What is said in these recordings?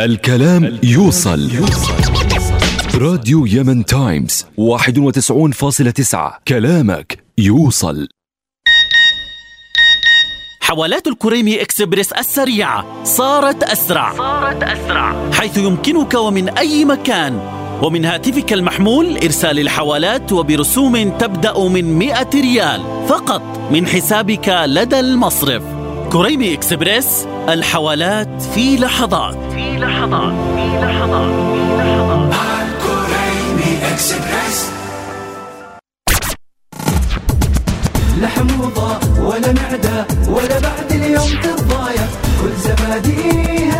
الكلام يوصل. راديو يمن تايمز 91.9 كلامك يوصل. حوالات الكريمي إكسبريس السريعة صارت أسرع. صارت أسرع. حيث يمكنك ومن أي مكان. ومن هاتفك المحمول إرسال الحوالات وبرسوم تبدأ من 100 ريال. فقط من حسابك لدى المصرف. كريمي إكسبريس الحوالات في لحظات. في لحظات في لحظات في لحظات. لا حموضة ولا معدة ولا بعد اليوم تتضايق كل زبادي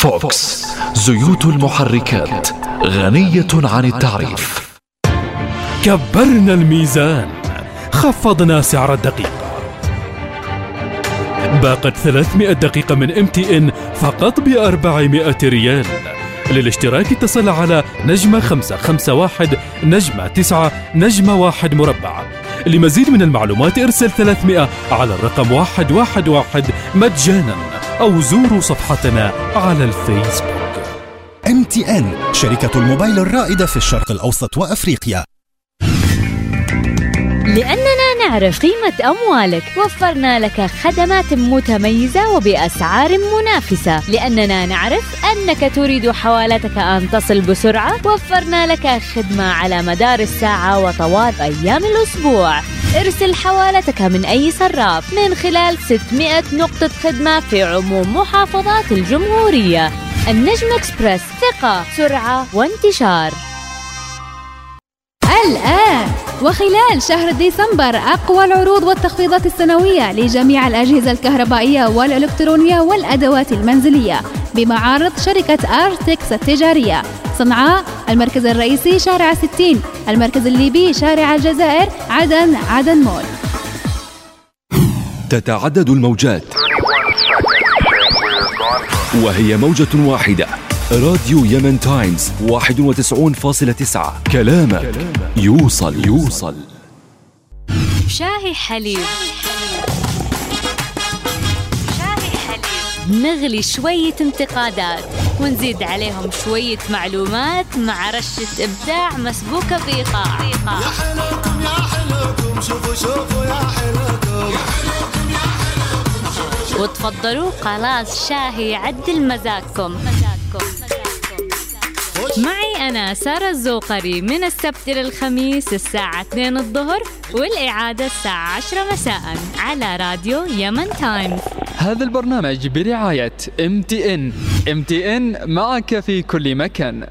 فوكس زيوت المحركات غنية عن التعريف. كبرنا الميزان خفضنا سعر الدقيقة باقة 300 دقيقة من إم تي إن فقط ب 400 ريال. للاشتراك اتصل على نجمة 551 نجمة 9 نجمة 1 مربع. لمزيد من المعلومات ارسل 300 على الرقم 111 مجانا. أو زوروا صفحتنا على الفيسبوك. إم تي إن شركة الموبايل الرائدة في الشرق الأوسط وأفريقيا. لأننا نعرف قيمة أموالك وفرنا لك خدمات متميزة وبأسعار منافسة. لأننا نعرف أنك تريد حوالتك أن تصل بسرعة وفرنا لك خدمة على مدار الساعة وطوال أيام الأسبوع. ارسل حوالتك من أي صراف من خلال 600 نقطة خدمة في عموم محافظات الجمهورية. النجم إكسبرس ثقة سرعة وانتشار. وخلال شهر ديسمبر أقوى العروض والتخفيضات السنوية لجميع الأجهزة الكهربائية والإلكترونية والأدوات المنزلية بمعارض شركة آرتكس التجارية. صنعاء المركز الرئيسي شارع 60 المركز الليبي شارع الجزائر عدن عدن مول. تتعدد الموجات وهي موجة واحدة. راديو يمن تايمز 91.9 كلامك يوصل. يوصل. شاهي حليب. شاهي حليب نغلي شوية انتقادات ونزيد عليهم شوية معلومات مع رشة إبداع مسبوكة بإيقاع يا حلوكم يا حلوكم شوفوا شوفوا يا حلوكم وتفضلوا خلاص شاهي عدل مزاجكم مزاجكم. معي أنا سارة الزوقري. من السبت إلى الخميس الساعة 2 الظهر والإعادة الساعة 10 مساء على راديو يمن تايمز هذا البرنامج برعاية ام تي ان ام تي ان معك في كل مكان.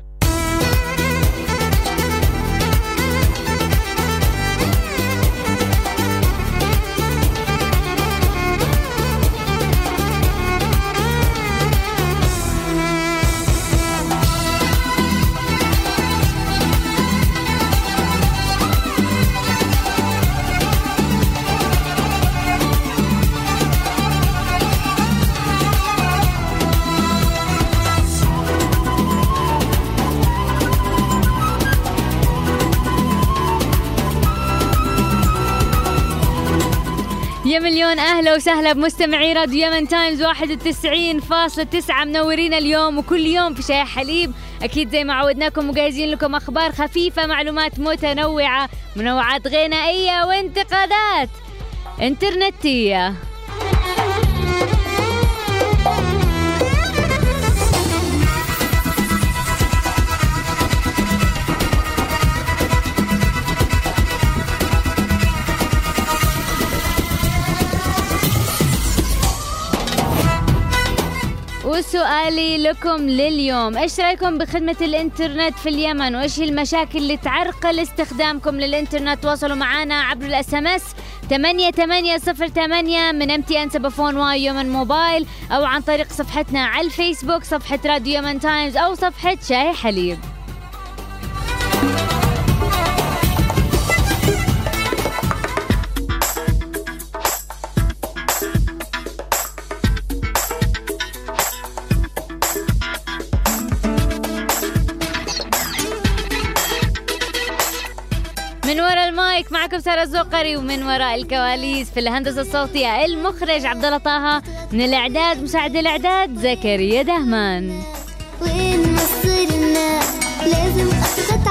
مليون أهلا وسهلا بمستمعي راديو يمن تايمز 91.9 منورين اليوم وكل يوم في شاي حليب. أكيد زي ما عودناكم مجهزين لكم أخبار خفيفة معلومات متنوعة منوعات غنائية وانتقادات. إنترنتية. وسؤالي لكم لليوم إيش رأيكم بخدمة الإنترنت في اليمن؟ وإيش المشاكل اللي تعرقل استخدامكم للإنترنت؟ تواصلوا معنا عبر ال SMS 8808 من إم تي إن سبفون واي يمن موبايل أو عن طريق صفحتنا على الفيسبوك صفحة راديو يمن تايمز أو صفحة شاي حليب. معكم ساره الزوقري ومن وراء الكواليس في الهندسة الصوتية المخرج عبد الله طه من الإعداد مساعد الإعداد زكريا دهمان. وين ما صرنا لازم اضغط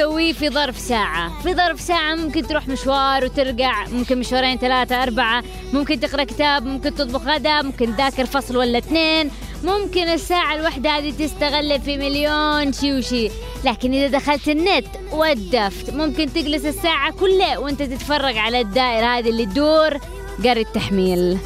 تسويه في ظرف ساعة؟ في ظرف ساعة ممكن تروح مشوار وترجع ممكن مشوارين ثلاثة أربعة. ممكن تقرأ كتاب ممكن تطبخ غدا ممكن تذاكر فصل ولا اثنين. ممكن الساعة الواحدة هذه تستغل في مليون شي وشي. لكن إذا دخلت النت ودفت ممكن تجلس الساعة كلها وأنت تتفرج على الدائرة هذه اللي تدور قري التحميل.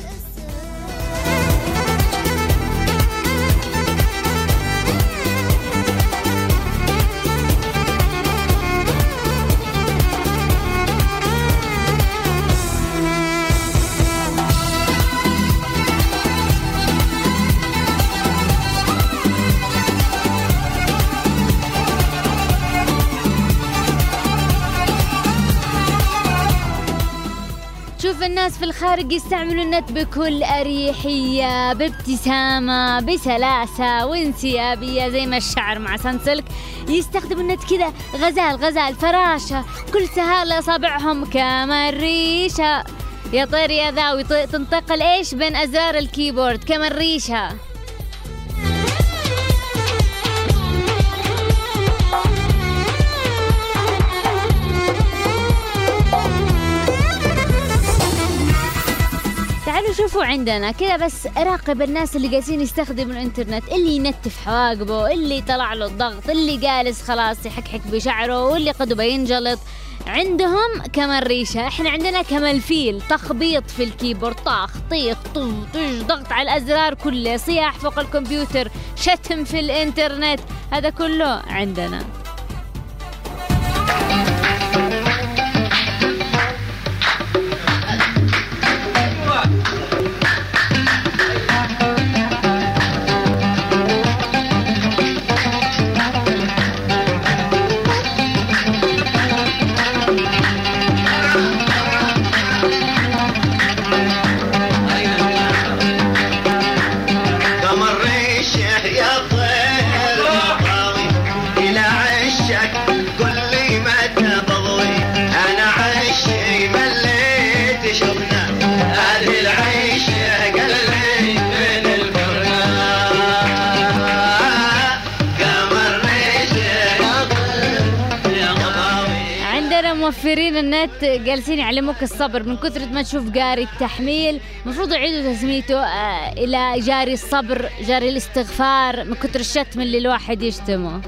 الناس في الخارج يستعملوا النت بكل أريحية بابتسامة بسلاسة وانسيابية زي ما الشعر مع سنسلك يستخدموا النت كذا غزال غزال فراشة. كل سهالة أصابعهم كمان ريشة يا طير يا ذا ويط- تنتقل إيش؟ بين أزرار الكيبورد كمان ريشه شوفوا عندنا كذا بس راقب الناس اللي جالسين يستخدموا الإنترنت اللي ينتف حواقبه اللي طلع له الضغط اللي جالس خلاص يحكحك بشعره واللي قد بينجلط عندهم كمان ريشة إحنا عندنا كمان الفيل تخبيط في الكيبورد طاخ طيخ طو طش ضغط على الأزرار كله صياح فوق الكمبيوتر شتم في الإنترنت هذا كله عندنا. موفرين النت جالسين يعلموك الصبر. من كثرة ما تشوف جاري التحميل المفروض يعيدوا تسميته آه، إلى جاري الصبر جاري الاستغفار من كثر الشتم اللي الواحد يشتمه.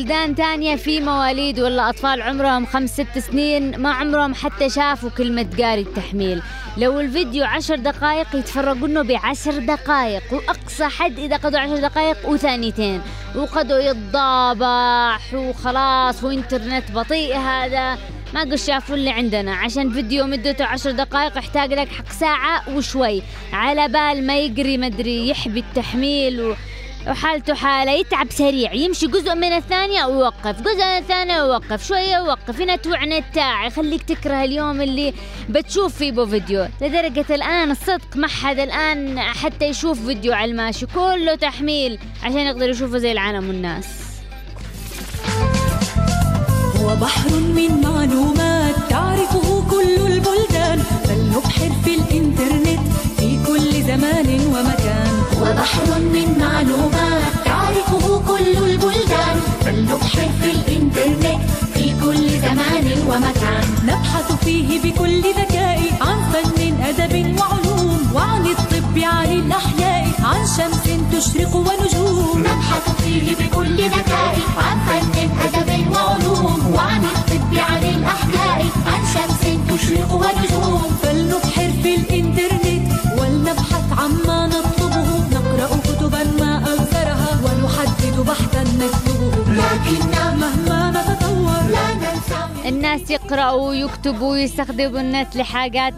بلدان تانية في مواليد ولا أطفال عمرهم خمس ست سنين ما عمرهم حتى شافوا كلمة قاري التحميل. لو الفيديو عشر دقائق يتفرقونه بعشر دقائق وأقصى حد إذا قضوا عشر دقائق وثانيتين. وقضوا يتضابح وخلاص وإنترنت بطيء هذا. ما قد شافوا اللي عندنا. عشان فيديو مدته عشر دقائق يحتاج لك حق ساعة وشوي. على بال ما يقري مدري يحبي التحميل و... وحالته حالة يتعب سريع. يمشي جزء من الثانية ويوقف. جزء من الثانية ويوقف شوية ويوقف. ينتوع نتاع يخليك تكره اليوم اللي بتشوف فيه بو فيديو. لدرجة الآن الصدق ما حد الآن حتى يشوف فيديو على الماشي. كله تحميل عشان يقدر يشوفه زي العالم والناس. هو بحر من معلومات تعرفه كل البلدان. فلنبحر في الإنترنت في كل زمان ومكان هو بحر من معلومات. تعرفه كل البلدان. فلنبحر في الإنترنت في كل زمان ومكان. نبحث فيه بكل ذكاء عن فن أدب وعلوم. وعن الطب عن الأحياء. عن شمس تشرق ونجوم. نبحث فيه بكل ذكاء عن فن أدب وعلوم. وعن الطب عن الأحياء. عن شمس تشرق ونجوم. فلنبحر في الإنترنت الناس يقرأوا ويكتبوا ويستخدموا النت لحاجات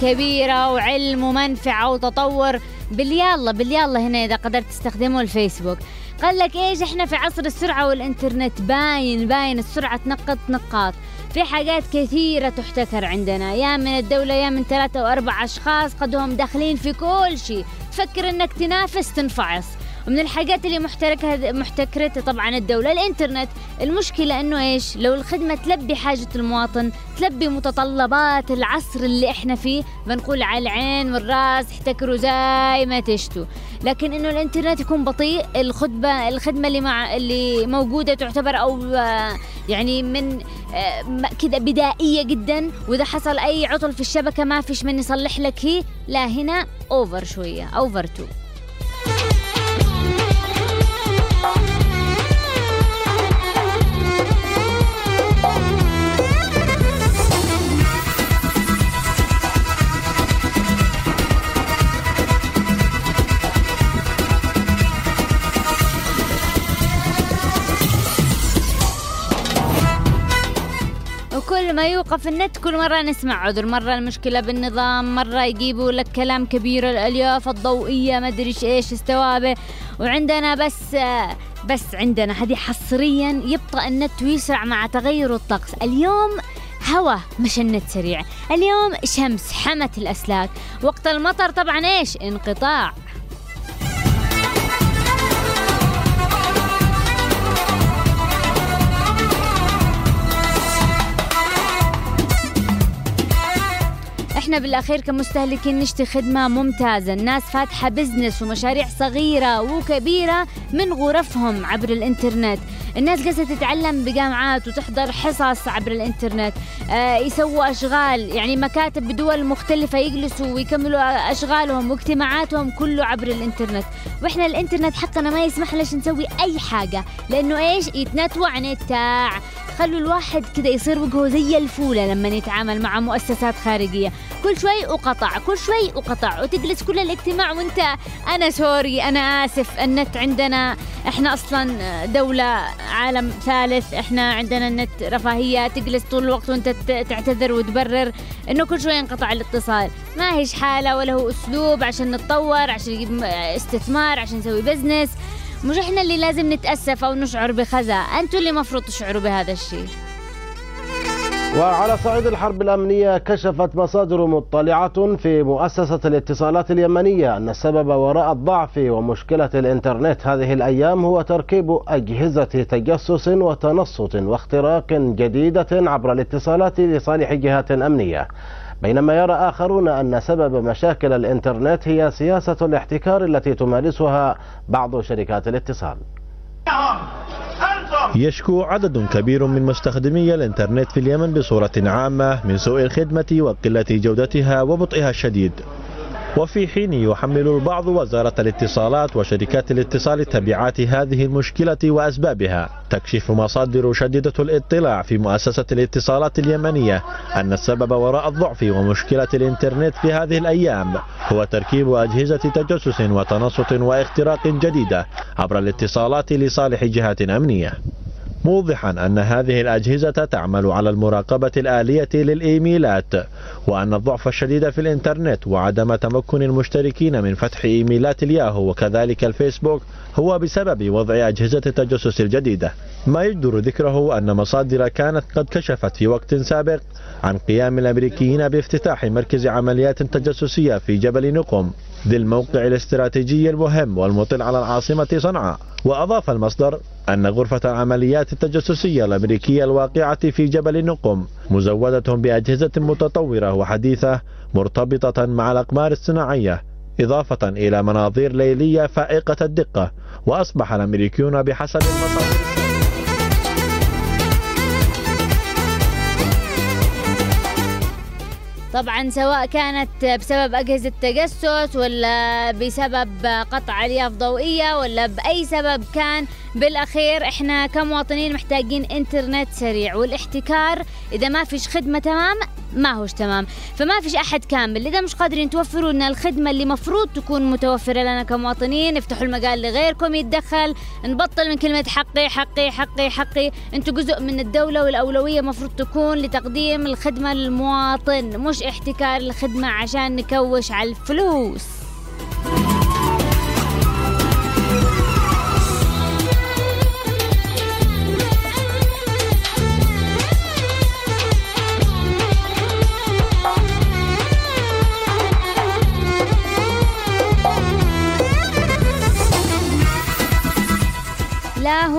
كبيرة وعلم ومنفعة وتطور. باليلا باليلا هنا إذا قدرت تستخدموا الفيسبوك. قال لك إيش إحنا في عصر السرعة والإنترنت باين باين السرعة تنقط نقاط. في حاجات كثيرة تحتكر عندنا. يا من الدولة يا من ثلاثة أو أربع أشخاص قدهم داخلين في كل شيء. تفكر إنك تنافس تنفعص. ومن الحاجات اللي محتركها محتكرتها طبعا الدولة الإنترنت. المشكلة إنه إيش؟ لو الخدمة تلبي حاجة المواطن تلبي متطلبات العصر اللي إحنا فيه بنقول على العين والرأس احتكروا زي ما تشتوا. لكن إنه الإنترنت يكون بطيء الخدمة الخدمة اللي مع اللي موجودة تعتبر آه، يعني من آه، كذا بدائية جدا. وإذا حصل أي عطل في الشبكة ما فيش من يصلح لك هي. لا هنا أوفر شوية أوفر تو ما يوقف النت كل مرة نسمع عذر مرة المشكلة بالنظام مرة يجيبوا لك كلام كبير الألياف الضوئية ما أدري إيش استوابه. وعندنا بس بس عندنا هذه حصريا يبطأ النت ويسرع مع تغير الطقس. اليوم هوا مش النت سريع. اليوم شمس حمت الأسلاك. وقت المطر طبعا إيش؟ انقطاع. إحنا بالاخير كمستهلكين نشتي خدمة ممتازة. الناس فاتحة بزنس ومشاريع صغيرة وكبيرة من غرفهم عبر الإنترنت. الناس جالسة تتعلم بجامعات وتحضر حصص عبر الإنترنت. آه يسووا أشغال يعني مكاتب بدول مختلفة يجلسوا ويكملوا أشغالهم واجتماعاتهم كله عبر الإنترنت. وإحنا الإنترنت حقنا ما يسمح لنا نسوي أي حاجة لأنه إيش؟ يتنتوع نتاع. خلوا الواحد كده يصير وجهه زي الفولة لما يتعامل مع مؤسسات خارجية. كل شوي وقطع كل شوي وقطع وتجلس كل الاجتماع وانت. أنا sorry أنا آسف النت عندنا إحنا أصلا دولة عالم ثالث إحنا عندنا النت رفاهية تجلس طول الوقت وانت تعتذر وتبرر إنه كل شوي ينقطع الاتصال. ما هيش حالة ولا هو أسلوب عشان نتطور عشان نجيب استثمار عشان نسوي business مش إحنا اللي لازم نتأسف أو نشعر بخزى أنتوا اللي مفروض تشعروا بهذا الشيء. وعلى صعيد الحرب الأمنية كشفت مصادر مطلعة في مؤسسة الاتصالات اليمنية أن السبب وراء الضعف ومشكلة الإنترنت هذه الأيام هو تركيب أجهزة تجسس وتنصت واختراق جديدة عبر الاتصالات لصالح جهات أمنية. بينما يرى آخرون أن سبب مشاكل الإنترنت هي سياسة الاحتكار التي تمارسها بعض شركات الاتصال. يشكو عدد كبير من مستخدمي الإنترنت في اليمن بصورة عامة من سوء الخدمة وقلة جودتها وبطئها الشديد. وفي حين يحمل البعض وزارة الاتصالات وشركات الاتصال تبعات هذه المشكلة وأسبابها. تكشف مصادر شديدة الاطلاع في مؤسسة الاتصالات اليمنية أن السبب وراء الضعف ومشكلة الإنترنت في هذه الأيام هو تركيب أجهزة تجسس وتنصت واختراق جديدة عبر الاتصالات لصالح جهات أمنية. موضحا أن هذه الأجهزة تعمل على المراقبة الآلية للإيميلات وأن الضعف الشديد في الإنترنت وعدم تمكن المشتركين من فتح إيميلات الياهو وكذلك الفيسبوك هو بسبب وضع أجهزة التجسس الجديدة. ما يجدر ذكره أن مصادر كانت قد كشفت في وقت سابق عن قيام الأمريكيين بافتتاح مركز عمليات تجسسية في جبل نقم. ذي الموقع الاستراتيجي المهم والمطل على العاصمة صنعاء. وأضاف المصدر أن غرفة العمليات التجسسية الأمريكية الواقعة في جبل نقم مزودة بأجهزة متطورة وحديثة مرتبطة مع الأقمار الصناعية إضافة إلى مناظير ليلية فائقة الدقة وأصبح الأمريكيون بحسب المصادر. طبعا سواء كانت بسبب أجهزة تجسس ولا بسبب قطع ألياف ضوئية ولا بأي سبب كان بالأخير إحنا كمواطنين محتاجين إنترنت سريع. والإحتكار إذا ما فيش خدمة تمام ما هوش تمام. فما فيش أحد كامل. إذا مش قادرين توفروا لنا الخدمة اللي مفروض تكون متوفرة لنا كمواطنين افتحوا المجال لغيركم يتدخل نبطل من كلمة حقي حقي حقي حقي. أنتوا جزء من الدولة والأولوية مفروض تكون لتقديم الخدمة للمواطن مش احتكار الخدمة عشان نكوش على الفلوس.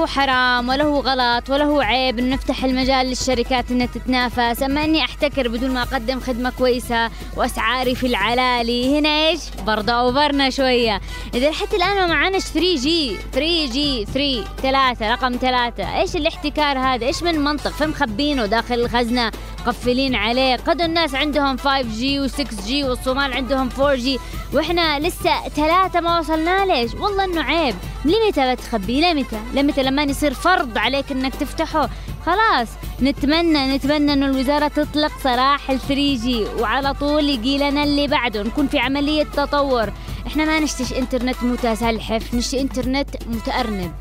هو حرام ولا هو غلط ولا هو عيب إنه نفتح المجال للشركات إنها تتنافس. أما إني أحتكر بدون ما أقدم خدمة كويسة وأسعاري في العلالي. هنا إيش؟ برضه أوفرنا شوية. إذا حتى الآن ما معناش 3 جي 3 جي 3 3 رقم 3 إيش الاحتكار هذا؟ إيش من منطق؟ فين مخبينه داخل الخزنة. مقفلين عليه. قد الناس عندهم 5G و6G والصومال عندهم 4G وإحنا لسه ثلاثة ما وصلنا. ليش؟ والله إنه عيب. لمتى بتخبيه لمتى؟ لمتى لما يصير فرض عليك إنك تفتحه؟ خلاص. نتمنى نتمنى إنه الوزارة تطلق سراح ال 3G وعلى طول يجي لنا اللي بعده. نكون في عملية تطور. إحنا ما نشتش إنترنت متسلحف. نشتي إنترنت متأرنب.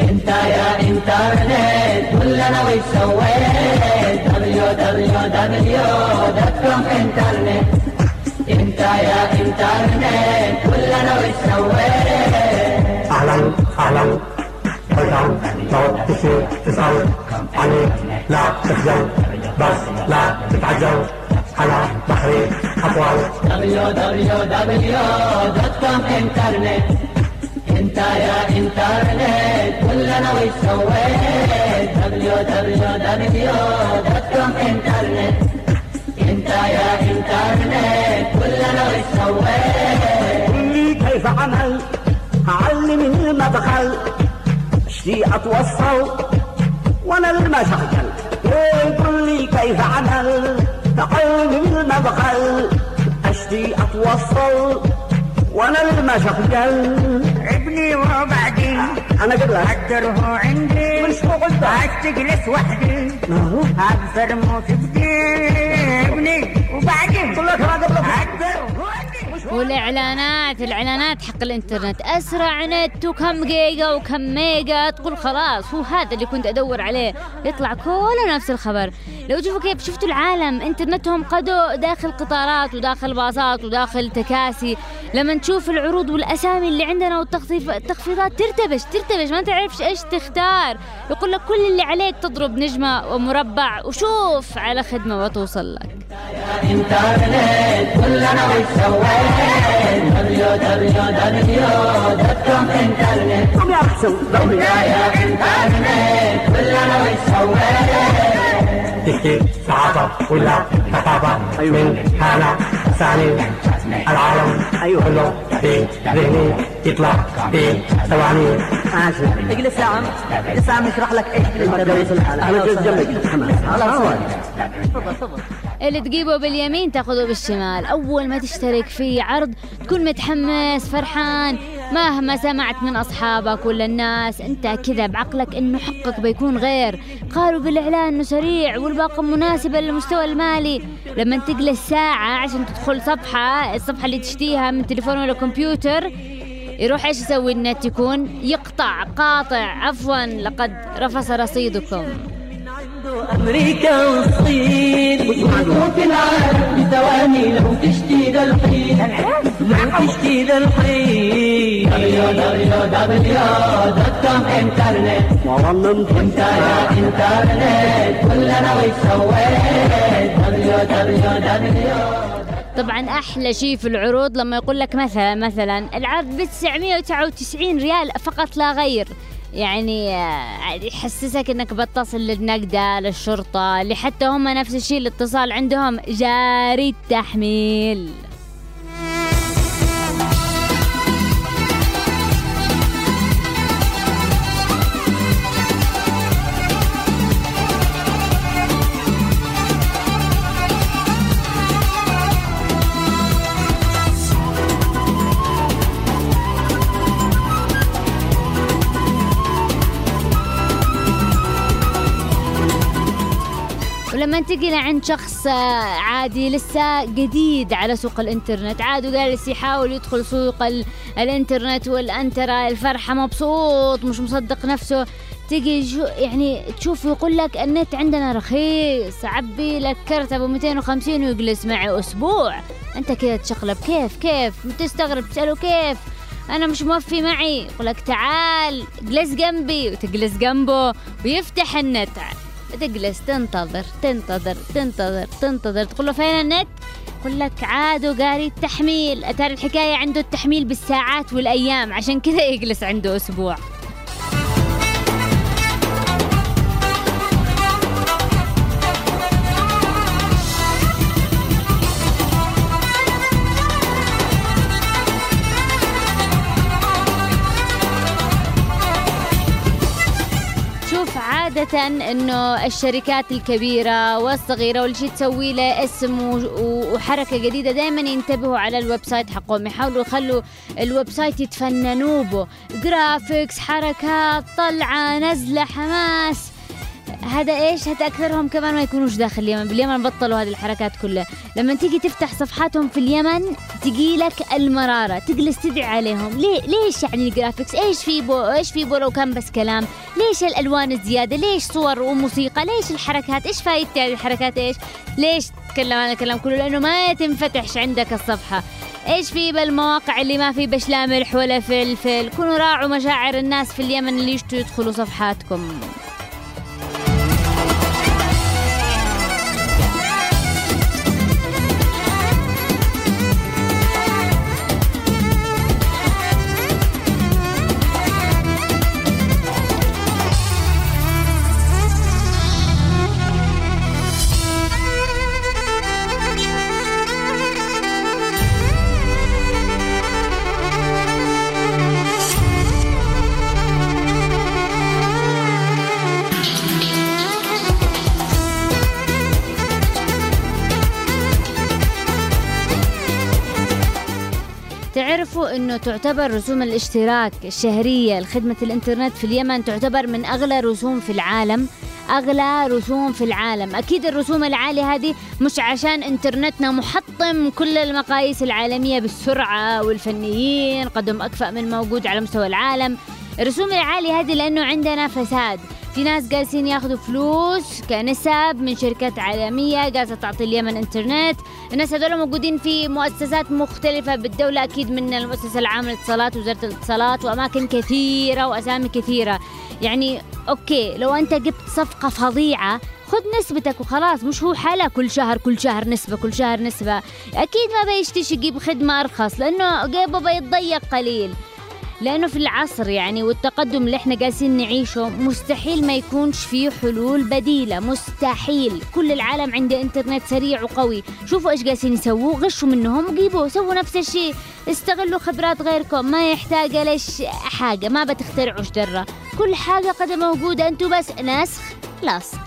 انت يا انترنت قول أنا وش سويت www.com انترنت انت يا انترنت قول أنا وش سويت أهلا أهلا welcome لو تشتي تسأل عني لا تخجل بس لا تتعجل على بحري أطول www.com انترنت انت يا انترنت قول أنا وش سويت www.com انترنت. انت يا انترنت قول أنا وش سويت قل لي كيف عمل؟ علم المدخل اشتي اتوصل وأنا المشغل قل لي كيف عمل؟ علم المدخل اشتي اتوصل وأنا المشغل ابني وبعدين أنا قبل اقدره عندي. مش مقدر عاد تجلس وحدي. أقدر مو تبدي ابني. وبعدين قل لك أنا قبل أقدر والإعلانات الإعلانات حق الإنترنت. أسرع نت وكم جيجا وكم ميجا. تقول خلاص هو هذا اللي كنت أدور عليه. يطلع كله نفس الخبر. لو تشوفوا كيف شفتوا العالم؟ إنترنتهم قدو داخل قطارات وداخل باصات وداخل تكاسي. لما تشوف العروض والأسامي اللي عندنا والتخفيضات ترتبش ترتبش. ما تعرفش إيش تختار. يقول لك كل اللي عليك تضرب نجمة ومربع وشوف على خدمة وتوصل لك. إنترنت قول أنا وش www.com انترنت قم يا حسن ضربي يا انترنت قول أنا وش سويت تحكي صعبة ولا خطابة من هلا ثاني العالم كله في ذهني يطلع في ثواني ماشي اجلس يا عم اجلس يا عم اشرح لك إيش المدرس أنا جلس جنبك خلاص اللي تجيبه باليمين تاخذه بالشمال. أول ما تشترك في عرض تكون متحمس فرحان. مهما سمعت من أصحابك ولا الناس أنت كذا بعقلك إنه حقك بيكون غير. قالوا بالإعلان إنه سريع والباقه مناسبه للمستوى المالي. لما تجلس ساعة عشان تدخل صفحة الصفحة اللي تشتيها من تليفون ولا كمبيوتر يروح إيش يسوي؟ النت يكون يقطع قاطع. عفوا لقد رفس رصيدكم. أمريكا والصين وفي العالم بثواني لو تشتي ذا الحين لو تشتي الحين دبليو دبليو دبليو dot com انترنت انت يا انترنت قول أنا وش سويت دبليو دبليو دبليو طبعا أحلى شيء في العروض لما يقول لك مثلا مثلا العرض ب 999 ريال فقط لا غير يعني آه، يحسسك إنك بتصل للنقدة للشرطة اللي حتى هم نفس الشيء الاتصال عندهم جاري التحميل. ولما تجي لعند شخص آه، عادي لسه جديد على سوق الإنترنت. عاد وجالس يحاول يدخل سوق ال- الإنترنت والأنترا الفرحة مبسوط مش مصدق نفسه. تجي يعني تشوف يقول لك النت عندنا رخيص عبي لك كرت أبو 250 ويجلس معي أسبوع. أنت كذا تشقلب كيف؟ كيف؟ تستغرب تسأله كيف؟ أنا مش موفي معي. يقول لك تعال اجلس جنبي. وتجلس جنبه ويفتح النت. تجلس تنتظر تنتظر تنتظر تنتظر. تقول له فين النت؟ يقول لك عاد وقاري التحميل. اتاري الحكاية عنده التحميل بالساعات والأيام عشان كذا يجلس عنده أسبوع. إنه الشركات الكبيرة والصغيرة واللي تسوي له اسم وحركة جديدة دائما ينتبهوا على ال website حقهم. يحاولوا يخلوا ال website يتفننوا به graphics حركات طلعة نزلة حماس. هذا إيش؟ هذا أكثرهم كمان ما يكونوش داخل اليمن باليمن بطلوا هذه الحركات كلها. لما تيجي تفتح صفحاتهم في اليمن تجي لك المرارة تجلس تدعي عليهم. ليه؟ ليش يعني ال graphics إيش في بو إيش في بو لو كان بس كلام؟ ليش الألوان الزيادة؟ ليش صور وموسيقى؟ ليش الحركات؟ إيش فايدتي هذه الحركات؟ إيش؟ ليش تتكلم عن الكلام كله؟ لأنه ما تنفتحش عندك الصفحة. إيش في بالمواقع اللي ما في بش لا ملح ولا فلفل؟ كونوا راعوا مشاعر الناس في اليمن اللي يشتوا يدخلوا صفحاتكم. انه تعتبر رسوم الاشتراك الشهرية. لخدمة الإنترنت في اليمن تعتبر من أغلى رسوم في العالم. أغلى رسوم في العالم. أكيد الرسوم العالية هذه مش عشان إنترنتنا محطم كل المقاييس العالمية بالسرعة والفنيين قدم أكفأ من موجود على مستوى العالم. الرسوم العالية هذه لأنه عندنا فساد. في ناس جالسين ياخذوا فلوس كنسب من شركات عالمية جالسة تعطي اليمن انترنت. الناس هذول موجودين في مؤسسات مختلفة بالدولة أكيد من المؤسسة العامة للاتصالات وزارة الاتصالات وأماكن كثيرة وأسامي كثيرة. يعني أوكي لو أنت جبت صفقة فظيعة خذ نسبتك وخلاص مش هو حالة كل شهر كل شهر نسبة كل شهر نسبة. أكيد ما بيشتش يجيب خدمة أرخص لأنه جيبه بيتضيق قليل. لأنه في العصر يعني والتقدم اللي إحنا جالسين نعيشه مستحيل ما يكونش فيه حلول بديلة مستحيل. كل العالم عنده إنترنت سريع وقوي. شوفوا إيش جالسين يسووا غشوا منهم وجيبوا سووا نفس الشيء. استغلوا خبرات غيركم ما يحتاج ليش حاجة ما بتخترعوا درة. كل حاجة قد موجودة أنتوا بس نسخ لصق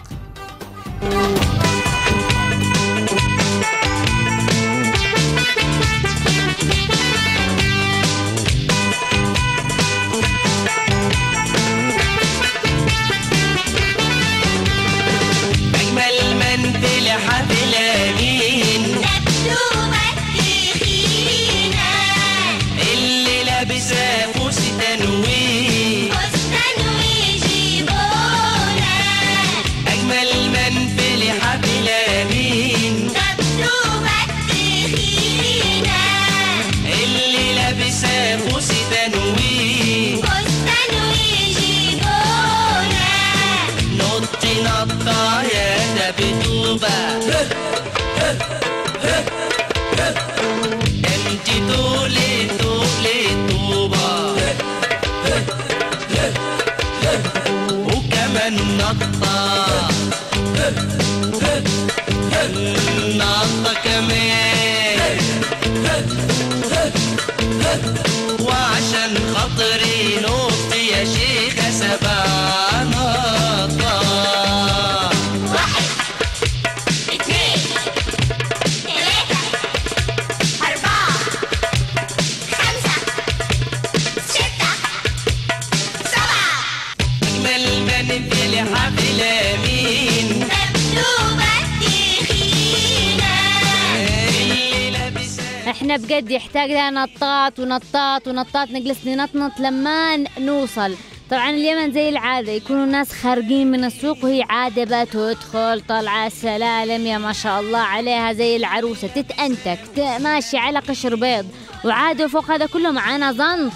بجد يحتاج لها نطاط ونطاط ونطاط. نجلس ننطنط لما نوصل. طبعا اليمن زي العادة يكونوا الناس خارجين من السوق وهي عادة بتدخل طالعة السلالم يا ما شاء الله عليها زي العروسة تتأنتك ت- ماشي على قشر بيض. وعادة فوق هذا كله معانا زنط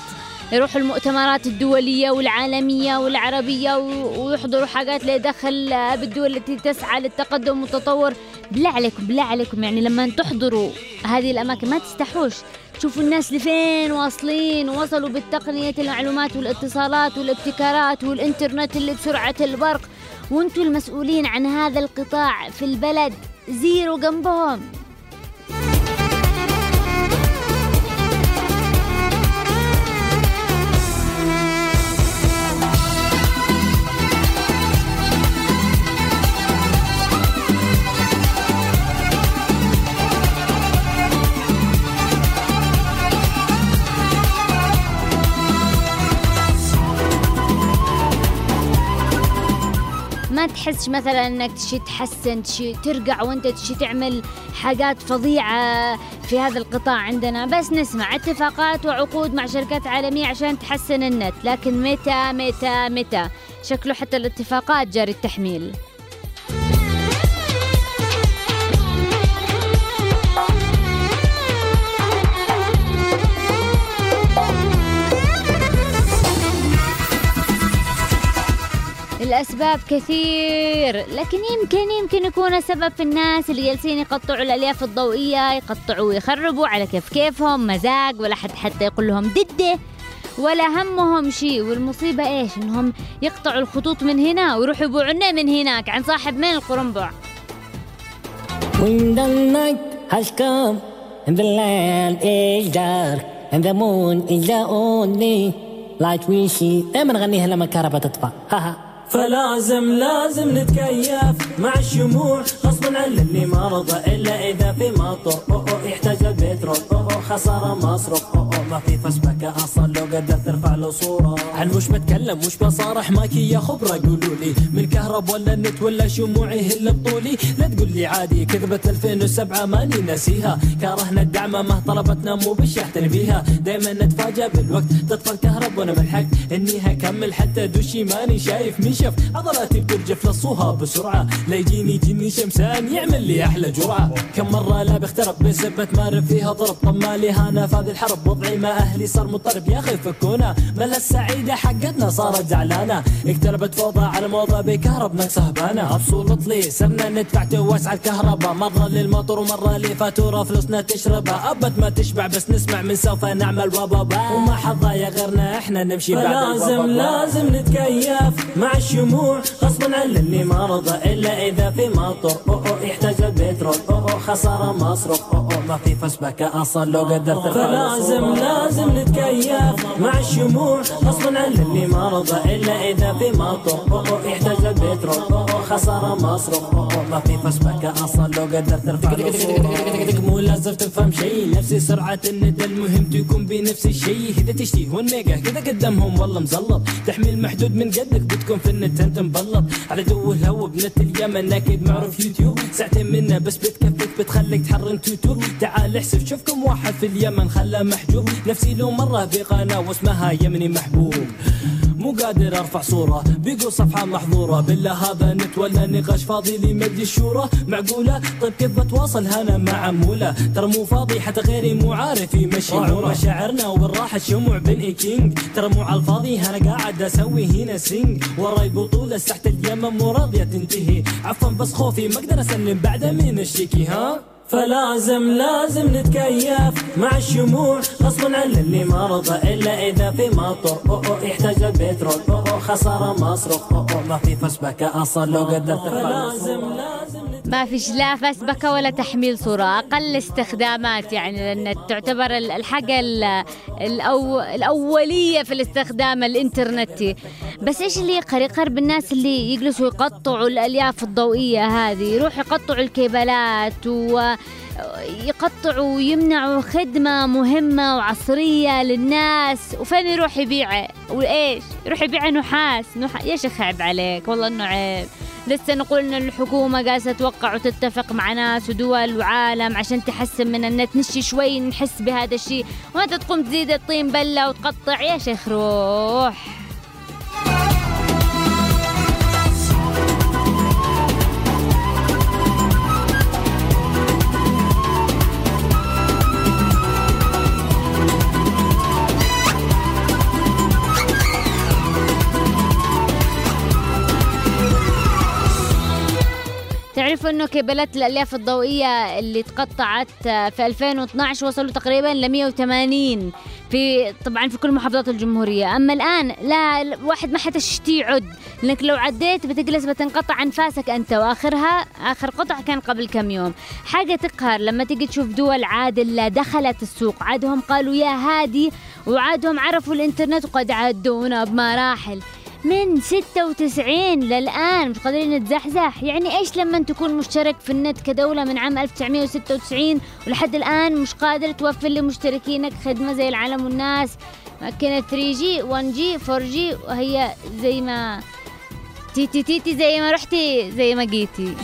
يروحوا المؤتمرات الدولية والعالمية والعربية ويحضروا حاجات اللي دخل بالدول التي تسعى للتقدم والتطور. بالله عليكم بالله عليكم. يعني لما تحضروا هذه الأماكن ما تستحوش. شوفوا الناس لفين واصلين وصلوا بالتقنية المعلومات والاتصالات والابتكارات والإنترنت اللي بسرعة البرق. وانتوا المسؤولين عن هذا القطاع في البلد. زيرو جنبهم. ما تحسش مثلا إنك تشي تحسن تشي ترقع وأنت تشي تعمل حاجات فظيعة في هذا القطاع عندنا. بس نسمع اتفاقات وعقود مع شركات عالمية عشان تحسن النت. لكن متى متى متى؟ شكله حتى الاتفاقات جاري التحميل. الأسباب كثير لكن يمكن يمكن يكون السبب في الناس اللي جالسين يقطعوا الألياف الضوئية يقطعوا ويخربوا على كيف كيفهم مزاج ولا حد حتى يقول لهم دده ولا همهم شيء. والمصيبة إيش؟ إنهم يقطعوا الخطوط من هنا ويروحوا يبيعونا من هناك عن صاحب من القرنبع When the night has come and the land is dark and the moon is the only light we see. دائما نغنيها لما الكهرباء تطفى؟ فلازم لازم نتكيف مع الشموع غصبا عن اللي ما رضى إلا إذا في مطر. أوه أوه يحتاج البترول أوه أوه خسارة مصروف أوه أوه ما في فسبكة أصلا لو قدرت ترفع له صورة. عن وش بتكلم؟ وش بصارح؟ ماكي يا خبره قولوا لي. من كهرب ولا النت ولا شموعي هل بطولي؟ لا تقول لي عادي كذبة 2007 ماني ناسيها كرهنا الدعمة ما طلبتنا مو بالشحت نبيها دايما نتفاجأ بالوقت تطفى الكهرب وأنا ملحقت إني هكمل حتى دوشي ماني شايف مش نشف عضلاتي بترجف لصوها بسرعة. لا يجيني جني شمسان يعمل لي أحلى جرعة. كم مرة لا بيخترق بسبة مارب فيها ضرب. طب مالي هانا هذه الحرب وضعي مع أهلي صار مضطرب. يا أخي فكونا ملا السعيدة حقتنا صارت زعلانة اقتربت فوضى على موضة بكهرب نقصه بانة أبسولط لي صرنا ندفع توسع الكهرباء. مرة للمطر ومرة لي فاتورة. فلوسنا تشربها. أبد ما تشبع بس نسمع من سوف نعمل وبابا. وما حد ضايع غيرنا إحنا نمشي بعد لازم. لازم نتكيف مع الشموع غصبا عن اللي ما رضى الا اذا في مطر أوه أوه يحتاج البترول أوه أوه خساره مصروف أوه أوه ما في فسبكه أصلا لو قدرت فلازم لازم نتكيف مع الشموع غصبا عن اللي ما رضى الا اذا في مطر أوه أوه يحتاج البترول أوه أوه خساره مصروف أوه أوه ما في فسبكه أصلا لو قدرت ترفع. مو لازم تفهم شيء نفسي سرعه الندى المهم تكون بنفس الشيء اذا تشتي هون ميجا كذا قدامهم والله مزلط تحميل محدود من قدك بتكون في النت انت مبلط. على دو الهوا بنت اليمن أكيد معروف يوتيوب. ساعتين منه بس بتكفيك بتخليك تحرم توتو تعال احسب شوف كم واحد في اليمن خلاه محجوب. نفسي لو مرة بقناة واسمها يمني محبوب. مو قادر أرفع صورة. بيقول صفحة محظورة. بالله هذا نت ولا نقاش فاضي لي مدي الشورى. معقولة؟ طيب كيف بتواصل هنا مع عمولة؟ ترى مو فاضي حتى غيري مو عارف يمشي نوره. مشاعرنا والراحة شموع اي كينج. ترى مو على الفاضي أنا قاعد أسوي هنا سينج. وراي بطولة ساحة اليمن مو راضية تنتهي. عفوا بس خوفي ما أقدر أسلم بعد مين الشيكي ها؟ فلازم لازم نتكيف مع الشموع غصبا عن اللي ما رضى إلا إذا في مطر. أوه أوه يحتاج البترول. أوه أوه خسارة مصروف أوه أوه ما في فسبكه أصلا لو قدرت فلازم ما فيش لا فسبكة ولا تحميل صورة. أقل استخدامات يعني لأن تعتبر ال- الحاجة ال- الأو الأولية في الاستخدام الإنترنتي بس إيش اللي يقهر يقهر بالناس اللي يجلسوا يقطعوا الألياف الضوئية هذه؟ يروحوا يقطعوا الكيبلات و يقطعوا ويمنعوا خدمة مهمة وعصرية للناس. وفين يروح يبيعه وإيش؟ يروح يبيع نحاس. نح... يا شيخ عيب عليك والله إنه عيب. لسه نقول إن الحكومة جالسة توقع وتتفق مع ناس ودول وعالم عشان تحسن من النت. نشي شوي نحس بهذا الشيء. وأنت تقوم تزيد الطين بلة وتقطع. يا شيخ روح. تعرفوا إنه كيبلات الألياف الضوئية اللي تقطعت في 2012 وصلوا تقريبا ل 180 في طبعا في كل محافظات الجمهورية. أما الآن لا واحد ما حتشتي يعد لأنك لو عديت بتجلس بتنقطع أنفاسك أنت واخرها آخر قطع كان قبل كم يوم. حاجة تقهر لما تيجي تشوف دول عادل دخلت السوق. عادهم قالوا يا هادي وعادهم عرفوا الإنترنت وقد عدونا بمراحل. من 96 للآن. مش قادرين نتزحزح. يعني إيش لما تكون مشترك في النت كدولة من عام 1996 ولحد الآن مش قادر توفر لمشتركينك خدمة زي العالم والناس. ماكينة 3G 1G 4G وهي زي ما تيتي تيتي زي ما رحتي زي ما جيتي.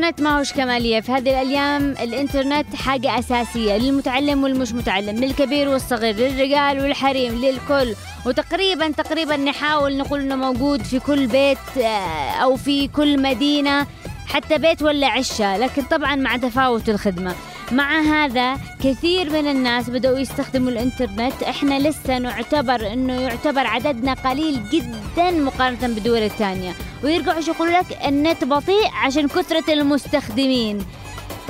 الإنترنت ما هوش كمالية في هذه الأيام الإنترنت حاجة أساسية للمتعلم والمش متعلم للكبير والصغير للرجال والحريم للكل. وتقريبا تقريبا نحاول نقول إنه موجود في كل بيت آه، أو في كل مدينة حتى بيت ولا عشة لكن طبعا مع تفاوت الخدمة. مع هذا كثير من الناس بدأوا يستخدموا الإنترنت. إحنا لسه نعتبر إنه يعتبر عددنا قليل جدا مقارنة بالدول الثانية. ويرجعوا يقولوا لك النت بطيء عشان كثرة المستخدمين.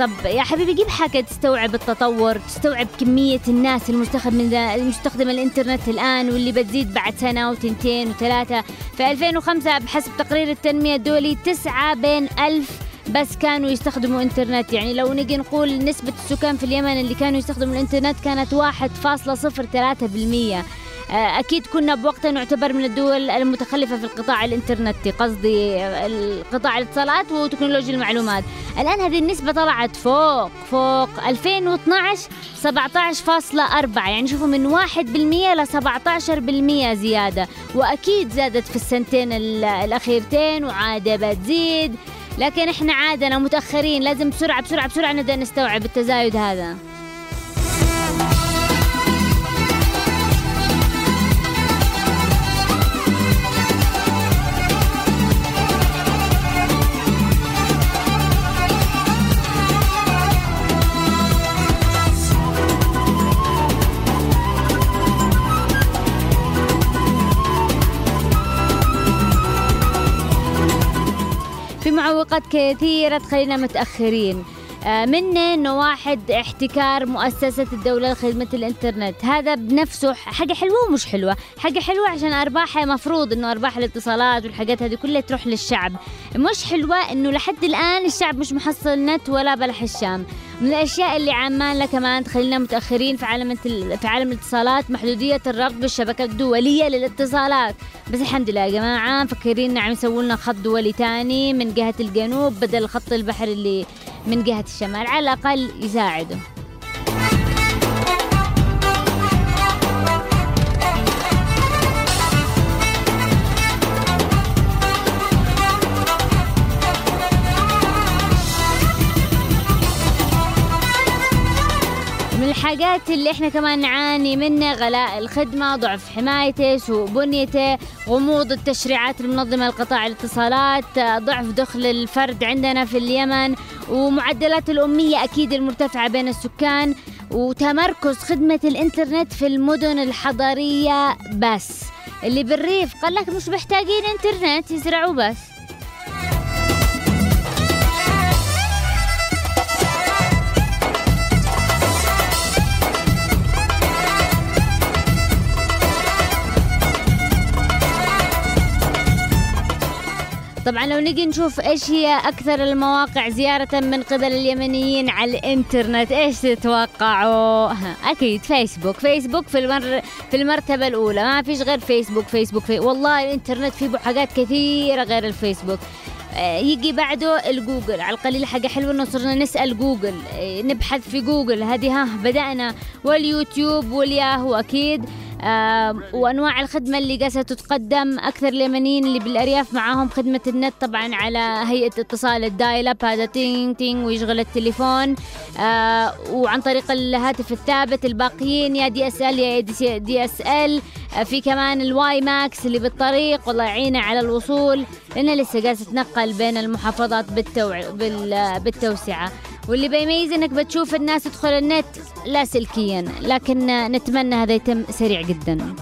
طب يا حبيبي جيب حاجة تستوعب التطور تستوعب كمية الناس المستخدم المستخدم الإنترنت الآن واللي بتزيد بعد سنة وتنتين وثلاثة. في 2005 بحسب تقرير التنمية الدولي تسعة بين ألف بس كانوا يستخدموا إنترنت. يعني لو نجي نقول نسبة السكان في اليمن اللي كانوا يستخدموا الإنترنت كانت 1.03% آه، أكيد كنا بوقتها نعتبر من الدول المتخلفة في القطاع الإنترنتي قصدي آه، القطاع الاتصالات وتكنولوجيا المعلومات. الآن هذه النسبة طلعت فوق فوق 2012 17.4 يعني شوفوا من 1% ل 17% زيادة وأكيد زادت في السنتين ال- الأخيرتين وعادة بتزيد لكن إحنا عادنا متأخرين لازم بسرعة بسرعة بسرعة نبدأ نستوعب التزايد هذا. معوقات كثيرة تخلينا متأخرين. آه، منه انه واحد احتكار مؤسسة الدولة لخدمة الإنترنت. هذا بنفسه حاجة حلوة ومش حلوة؟ حاجة حلوة عشان ارباحها مفروض إنه أرباح الاتصالات والحاجات هذه كلها تروح للشعب. مش حلوة إنه لحد الآن الشعب مش محصل نت ولا بلح الشام. من الأشياء اللي عمالنا كمان تخلينا متأخرين في عالم في عالم الاتصالات محدودية الربط بالشبكه الدولية للاتصالات. بس الحمد لله يا جماعة مفكرين عم يسووا لنا خط دولي تاني من جهة الجنوب بدل خط البحر اللي من جهة الشمال على الأقل يساعدوا. الحاجات اللي إحنا كمان نعاني منها غلاء الخدمة ضعف حمايته سوء بنيته غموض التشريعات المنظمة لقطاع الاتصالات ضعف دخل الفرد عندنا في اليمن ومعدلات الأمية أكيد المرتفعة بين السكان وتمركز خدمة الإنترنت في المدن الحضرية بس. اللي بالريف قال لك مش محتاجين إنترنت يزرعوا بس. طبعا لو نجي نشوف إيش هي أكثر المواقع زيارة من قبل اليمنيين على الإنترنت إيش تتوقعوا؟ أكيد فيسبوك. فيسبوك في المر في المرتبة الأولى. ما فيش غير فيسبوك فيسبوك في والله الإنترنت فيه حاجات كثيرة غير الفيسبوك. آه، يجي بعده الجوجل. على القليل حاجة حلوة إنه صرنا نسأل جوجل. آه، نبحث في جوجل. هذه ها بدأنا. واليوتيوب والياهو أكيد. آه وأنواع الخدمة اللي قاسة تقدم أكثر اليمنيين اللي بالأرياف معاهم خدمة النت طبعا على هيئة اتصال ال dial up هذا تينج تينج ويشغل التليفون. آه وعن طريق الهاتف الثابت الباقيين يا دي اس ال يا دي اس ال في كمان ال WiMAX اللي بالطريق والله يعينه على الوصول لأنه لسه قاعد تتنقل بين المحافظات بالتوع... بال... بالتوسعة. واللي بيميز إنك بتشوف الناس تدخل النت لا سلكيا لكن نتمنى هذا يتم سريع جدا.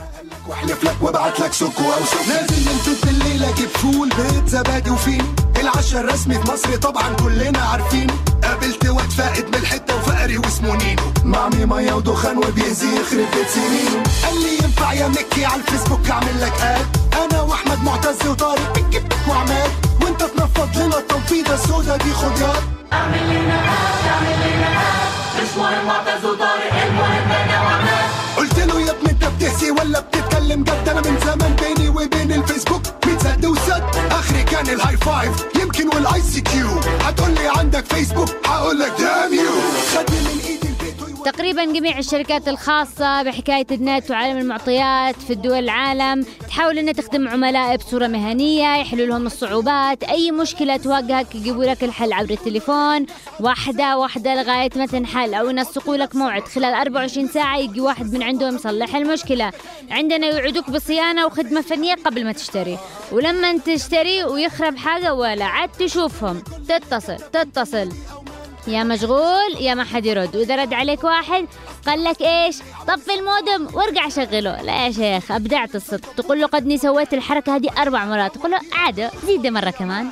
واحلف لك وابعت لك سكو أو سكو لازم ننتج بالليل أجيب فول بيض زبادي وفين؟ العشاء الرسمي في مصر طبعا كلنا عارفين. قابلت واد فائد من الحتة وفقري واسمه نينو. معمي مية ودخان وبيأذي يخرب بيت سنينه قال لي ينفع يا مكي على الفيسبوك أعمل لك آد. أنا وأحمد معتز وطارق بك وعماد. وأنت تنفض لنا التنفيضه السودا دي خد ياد 5 يمكن وال ICQ هتقولي عندك فيسبوك هقولك damn you خدني من إيدي. تقريبا جميع الشركات الخاصة بحكاية النت وعالم المعطيات في الدول العالم تحاول إنها تخدم عملائها بصورة مهنية يحلوا لهم الصعوبات. أي مشكلة تواجهك يجيبوا لك الحل عبر التليفون. واحدة واحدة لغاية ما تنحل أو ينسقوا لك موعد. خلال 24 ساعة يجي واحد من عندهم يصلح المشكلة. عندنا يوعدوك بصيانة وخدمة فنية قبل ما تشتري. ولما تشتري ويخرب حاجة ولا عاد تشوفهم. تتصل تتصل. يا مشغول يا ما حد يرد. وإذا رد عليك واحد قال لك إيش؟ طفي المودم وارجع شغله. لا يا شيخ أبدعت الصدق. تقول له قدني سويت الحركة هذه أربع مرات. تقول له عادة زيد مرة كمان.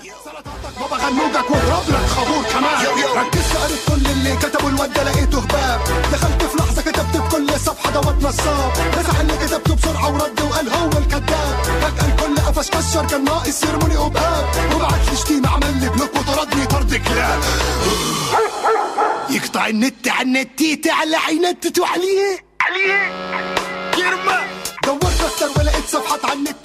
بابا غنوجك واضرب لك. خابور كمان ركزت قريت كل اللي كتبوا الواد ده لقيته هباب دخلت في لحظه كتبت في كل صفحه دوت نصاب مسح اللي كتبته بسرعة ورد وقال هو الكذاب فجاه قفش كشر كان ناقص يرموني قباب. وبعت لي شتيمه عمل لي block وطردني طرد كلاب. يقطع النت على النتيت على عينتت وعليه عليه. يرمى دورت أكتر ولقيت صفحات على النت.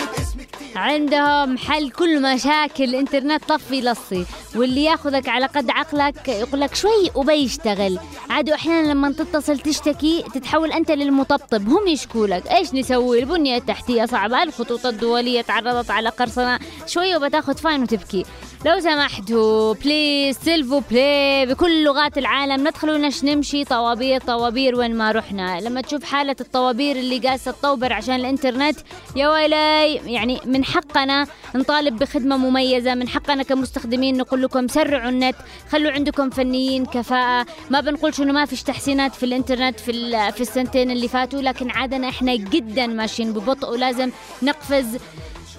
عندهم حل كل مشاكل الإنترنت طفي لصي واللي ياخذك على قد عقلك يقول لك شوي وبيشتغل. عادوا أحيانا لما تتصل تشتكي تتحول أنت للمطبطب هم يشكوا لك. إيش نسوي؟ البنية التحتية صعبة الخطوط الدولية تعرضت على قرصنة. شوي وبتاخذ فاين وتبكي. لو سمحتوا please s'il vous plaît بكل لغات العالم ندخل ونش نمشي طوابير طوابير وين ما رحنا. لما تشوف حالة الطوابير اللي قاسة تطوبر عشان الإنترنت يا ويلي يعني من حقنا نطالب بخدمة مميزة من حقنا كمستخدمين نقول لكم سرعوا النت خلوا عندكم فنيين كفاءة. ما بنقولش إنه ما فيش تحسينات في الإنترنت في, في السنتين اللي فاتوا لكن عادنا إحنا جدا ماشيين ببطء ولازم نقفز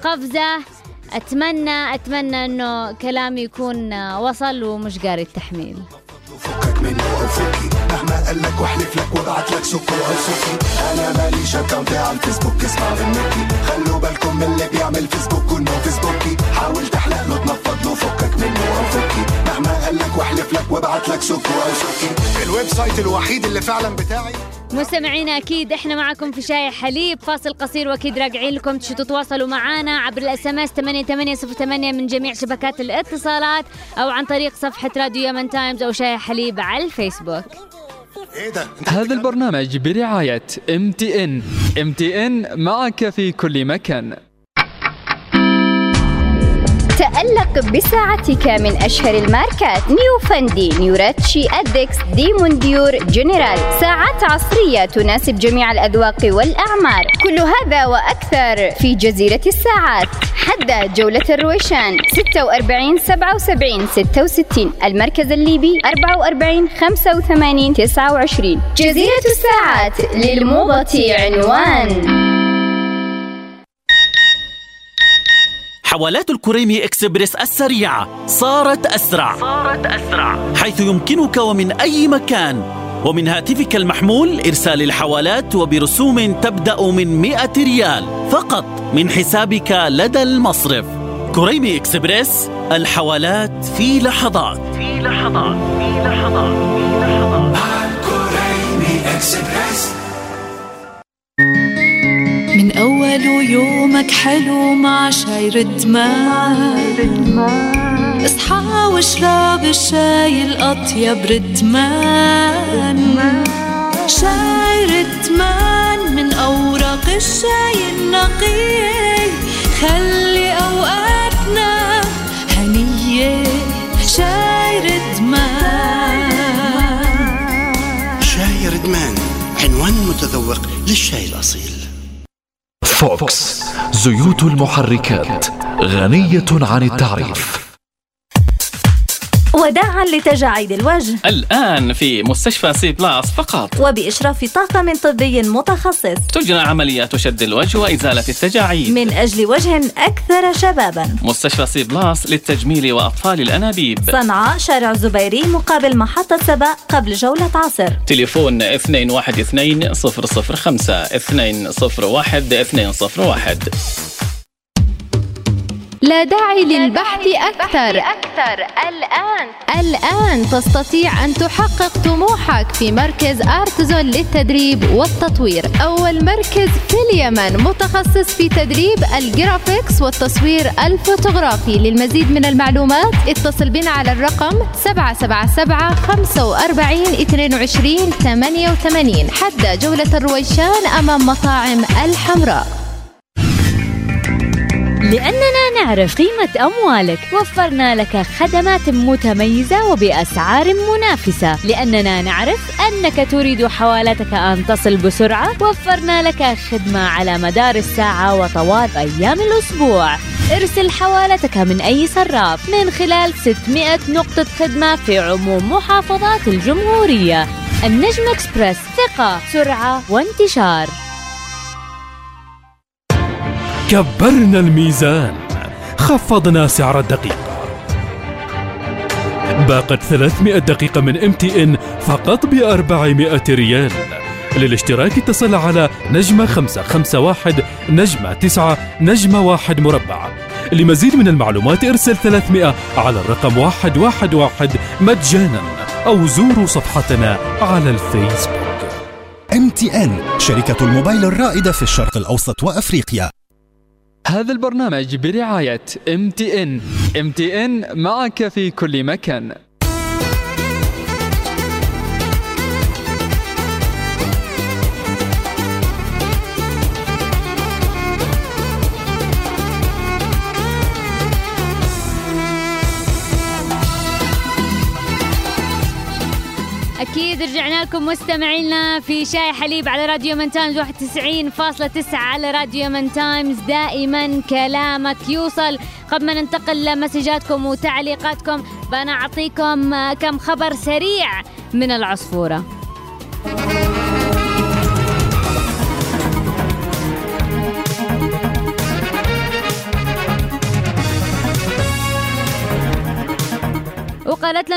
قفزة. اتمنى أتمنى إنه كلامي يكون وصل ومش جاري التحميل. مهما قال لك واحلف لك وابعت لك سكر أو سكي أنا ماليش account على الفيسبوك اسمع منكي خلوا بالكم من اللي بيعمل فيسبوك كله فيسبوكي. حاول تحلق له تنفض له فكك منه أو فكي مهما قال لك واحلف لك وابعت لك سكر أو سكي ال website الوحيد اللي فعلا بتاعي مستمعينا أكيد إحنا معكم في شاي حليب فاصل قصير وأكيد راجعين لكم تتواصلوا معنا عبر ال SMS 8808 من جميع شبكات الاتصالات أو عن طريق صفحة راديو يمن تايمز أو شاي حليب على الفيسبوك. هذا البرنامج برعاية ام تي ان ام تي ان معك في كل مكان. تألق بساعتك من أشهر الماركات. نيو فندي نيوراتشي أدكس ديمون ديور جنرال. ساعات عصرية تناسب جميع الأذواق والأعمار. كل هذا وأكثر في جزيرة الساعات. حد جولة الرويشان 46 77 66 المركز الليبي 44 85 29 جزيرة الساعات للموضة عنوان. حوالات الكريمي إكسبريس السريعة صارت أسرع. صارت أسرع. حيث يمكنك ومن أي مكان. ومن هاتفك المحمول إرسال الحوالات وبرسوم تبدأ من 100 ريال. فقط من حسابك لدى المصرف. كريمي إكسبريس الحوالات في لحظات. في لحظات في لحظات في لحظات. كوريمي إكسبريس. أول يومك حلو مع شاي رتمان اصحى واشرب الشاي الأطيب رتمان شاي رتمان من أوراق الشاي النقي. خلي أوقاتنا هنية. شاي رتمان شاي ردمان عنوان متذوق للشاي الأصيل. فوكس زيوت المحركات غنية عن التعريف. وداعا لتجاعيد الوجه. الآن في مستشفى سي بلاس فقط. وبإشراف طاقم طبي متخصص. تجرى عمليات شد الوجه وإزالة التجاعيد. من أجل وجه أكثر شبابا. مستشفى سي بلاس للتجميل وأطفال الأنابيب. صنعاء شارع الزبيري مقابل محطة سبا قبل جولة عصر. تليفون 212 005 201 201 لا داعي للبحث أكثر. أكثر. الآن. الآن تستطيع أن تحقق طموحك في مركز آرتزون للتدريب والتطوير. أول مركز في اليمن متخصص في تدريب ال graphics والتصوير الفوتوغرافي. للمزيد من المعلومات اتصل بنا على الرقم 777 45 22 88 حد جولة الرويشان أمام مطاعم الحمراء. لأننا نعرف قيمة أموالك. وفرنا لك خدمات متميزة وبأسعار منافسة. لأننا نعرف أنك تريد حوالتك أن تصل بسرعة. وفرنا لك خدمة على مدار الساعة وطوال أيام الأسبوع. ارسل حوالتك من أي صراف. من خلال 600 نقطة خدمة في عموم محافظات الجمهورية. النجم اكسبرس ثقة سرعة وانتشار. كبرنا الميزان. خفضنا سعر الدقيقة باقة 300 دقيقة من MTN فقط ب 400 ريال. للاشتراك اتصل على نجمة 551 نجمة 9 نجمة 1 مربع. لمزيد من المعلومات ارسل 300 على الرقم 111 مجانا أو زوروا صفحتنا على الفيسبوك. إم MTN شركة الموبايل الرائدة في الشرق الأوسط وأفريقيا. هذا البرنامج برعاية MTN MTN معك في كل مكان. أكيد رجعنا لكم مستمعينا في شاي حليب على راديو يمن تايمز 91.9 على راديو يمن تايمز. دائما كلامك يوصل قبل ما ننتقل لمسجاتكم وتعليقاتكم. آه، كم خبر سريع من العصفورة.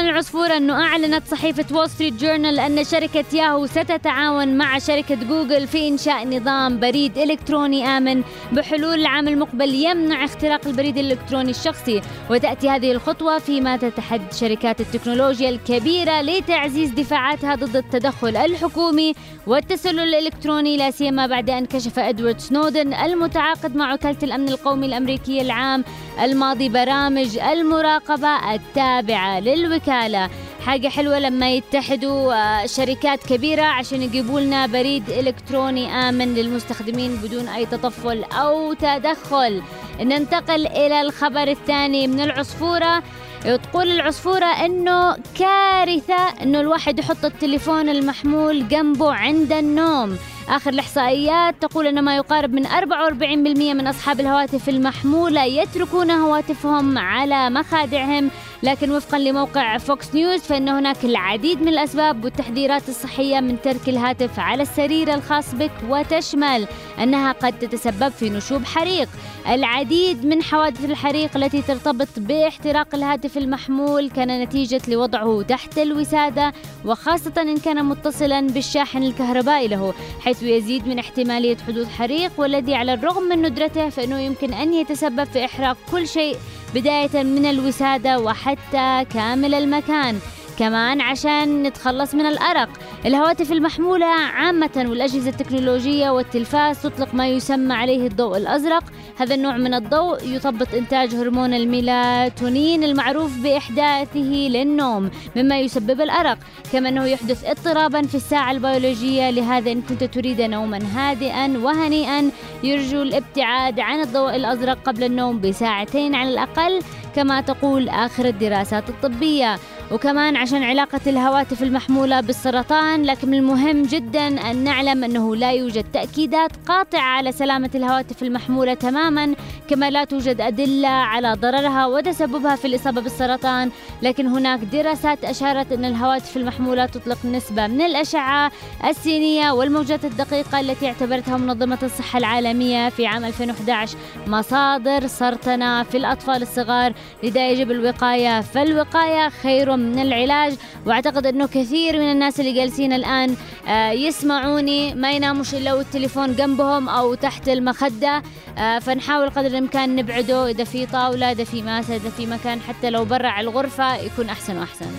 لنا العصفورة أنه أعلنت صحيفة وول ستريت جورنال أن شركة ياهو ستتعاون مع شركة جوجل في إنشاء نظام بريد إلكتروني آمن بحلول العام المقبل يمنع اختراق البريد الإلكتروني الشخصي. وتأتي هذه الخطوة فيما تتحد شركات التكنولوجيا الكبيرة لتعزيز دفاعاتها ضد التدخل الحكومي والتسلل الإلكتروني لا سيما بعد أن كشف إدوارد سنودن المتعاقد مع وكالة الأمن القومي الأمريكي العام الماضي برامج المراقبة التابعة للوكالة حاجة حلوة لما يتحدوا آه، شركات كبيرة عشان يجيبوا لنا بريد إلكتروني آمن للمستخدمين بدون أي تطفل أو تدخل. ننتقل إلى الخبر الثاني من العصفورة. تقول العصفورة إنه كارثة إنه الواحد يحط التليفون المحمول جنبه عند النوم. آخر الإحصائيات تقول أن ما يقارب من 44% من أصحاب الهواتف المحمولة يتركون هواتفهم على مخادعهم. لكن وفقا لموقع فوكس نيوز فإن هناك العديد من الأسباب والتحذيرات الصحية من ترك الهاتف على السرير الخاص بك وتشمل أنها قد تتسبب في نشوب حريق. العديد من حوادث الحريق التي ترتبط باحتراق الهاتف المحمول كان نتيجة لوضعه تحت الوسادة وخاصة إن كان متصلا بالشاحن الكهربائي له حيث يزيد من احتمالية حدوث حريق والذي على الرغم من ندرته فإنه يمكن أن يتسبب في إحراق كل شيء بداية من الوسادة وحتى كامل المكان. كمان عشان نتخلص من الأرق. الهواتف المحمولة عامة والأجهزة التكنولوجية والتلفاز تطلق ما يسمى عليه الضوء الأزرق. هذا النوع من الضوء يثبط إنتاج هرمون الميلاتونين المعروف بإحداثه للنوم مما يسبب الأرق. كما أنه يحدث اضطرابا في الساعة البيولوجية لهذا إن كنت تريد نوما هادئا وهنيئا يرجو الابتعاد عن الضوء الأزرق قبل النوم بساعتين على الأقل كما تقول آخر الدراسات الطبية. وكمان عشان علاقة الهواتف المحمولة بالسرطان لكن من المهم جدا أن نعلم أنه لا يوجد تأكيدات قاطعة على سلامة الهواتف المحمولة تماما كما لا توجد أدلة على ضررها وتسببها في الإصابة بالسرطان. لكن هناك دراسات أشارت أن الهواتف المحمولة تطلق نسبة من الأشعة السينية والموجات الدقيقة التي اعتبرتها منظمة الصحة العالمية في عام 2011 مصادر سرطنة في الأطفال الصغار. لذا يجب الوقاية فالوقاية خير من العلاج وأعتقد أنه كثير من الناس اللي جالسين الآن آه، يسمعوني ما يناموش إلا والتليفون جنبهم أو تحت المخدة آه، فنحاول قدر الإمكان نبعده إذا في طاولة إذا في ماسة إذا في مكان حتى لو برا على الغرفة يكون أحسن وأحسن.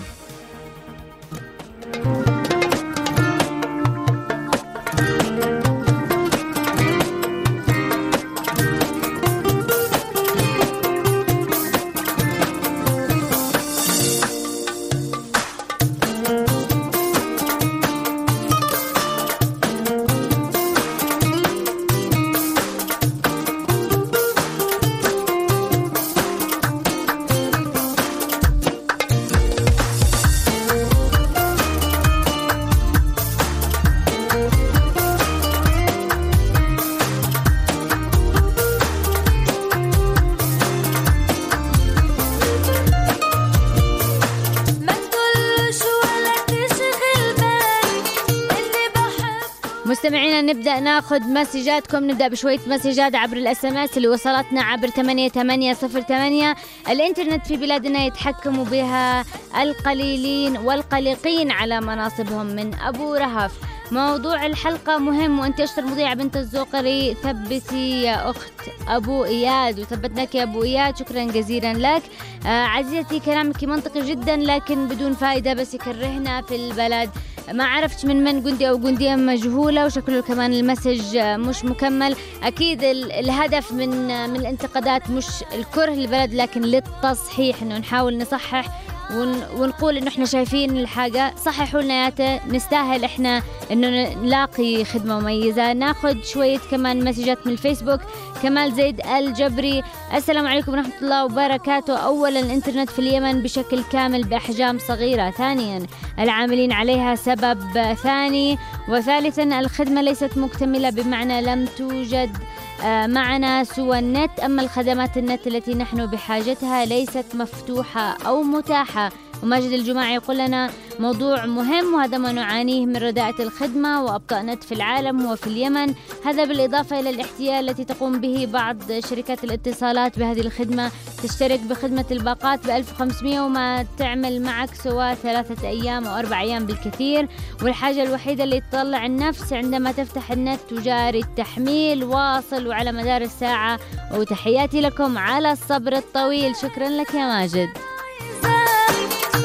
مستمعينا نبدأ ناخذ مسجاتكم. نبدأ بشوية مسجات عبر الإس إم إس اللي وصلتنا عبر 8808 الإنترنت في بلادنا يتحكم بها القليلين والقلقين على مناصبهم من أبو رهف. موضوع الحلقة مهم وأنت اشطر مذيعة بنت الزوقري ثبتي يا أخت أبو إياد وثبتناك يا أبو إياد. شكرا جزيلا لك. آه عزيزتي كلامك منطقي جدا لكن بدون فائدة بس يكرهنا في البلد. ما عرفت من من جندي أو جندية مجهولة وشكله كمان المسج مش مكمل. أكيد ال- الهدف من من الانتقادات مش الكره للبلد لكن للتصحيح إنه نحاول نصحح ون ونقول إنه إحنا شايفين الحاجة. صححوا لنا نستاهل إحنا إنه نلاقي خدمة مميزة. ناخذ شوية كمان مسجات من الفيسبوك. كمال زيد الجبري. السلام عليكم ورحمة الله وبركاته. اولا الإنترنت في اليمن بشكل كامل بأحجام صغيرة. ثانيا العاملين عليها سبب ثاني. وثالثا الخدمة ليست مكتملة بمعنى لم توجد معنا سوى النت أما الخدمات النت التي نحن بحاجتها ليست مفتوحة أو متاحة. وماجد الجماعي يقول لنا موضوع مهم وهذا ما نعانيه من رداءة الخدمة وأبطأ نت في العالم وفي اليمن. هذا بالإضافة إلى الاحتيال التي تقوم به بعض شركات الاتصالات بهذه الخدمة. تشترك بخدمة الباقات ب 1500 وما تعمل معك سوى ثلاثة أيام أو أربع أيام بالكثير. والحاجة الوحيدة اللي تطلع النفس عندما تفتح النت تجاري التحميل. واصل وعلى مدار الساعة. وتحياتي لكم على الصبر الطويل. شكرا لك يا ماجد.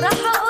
the.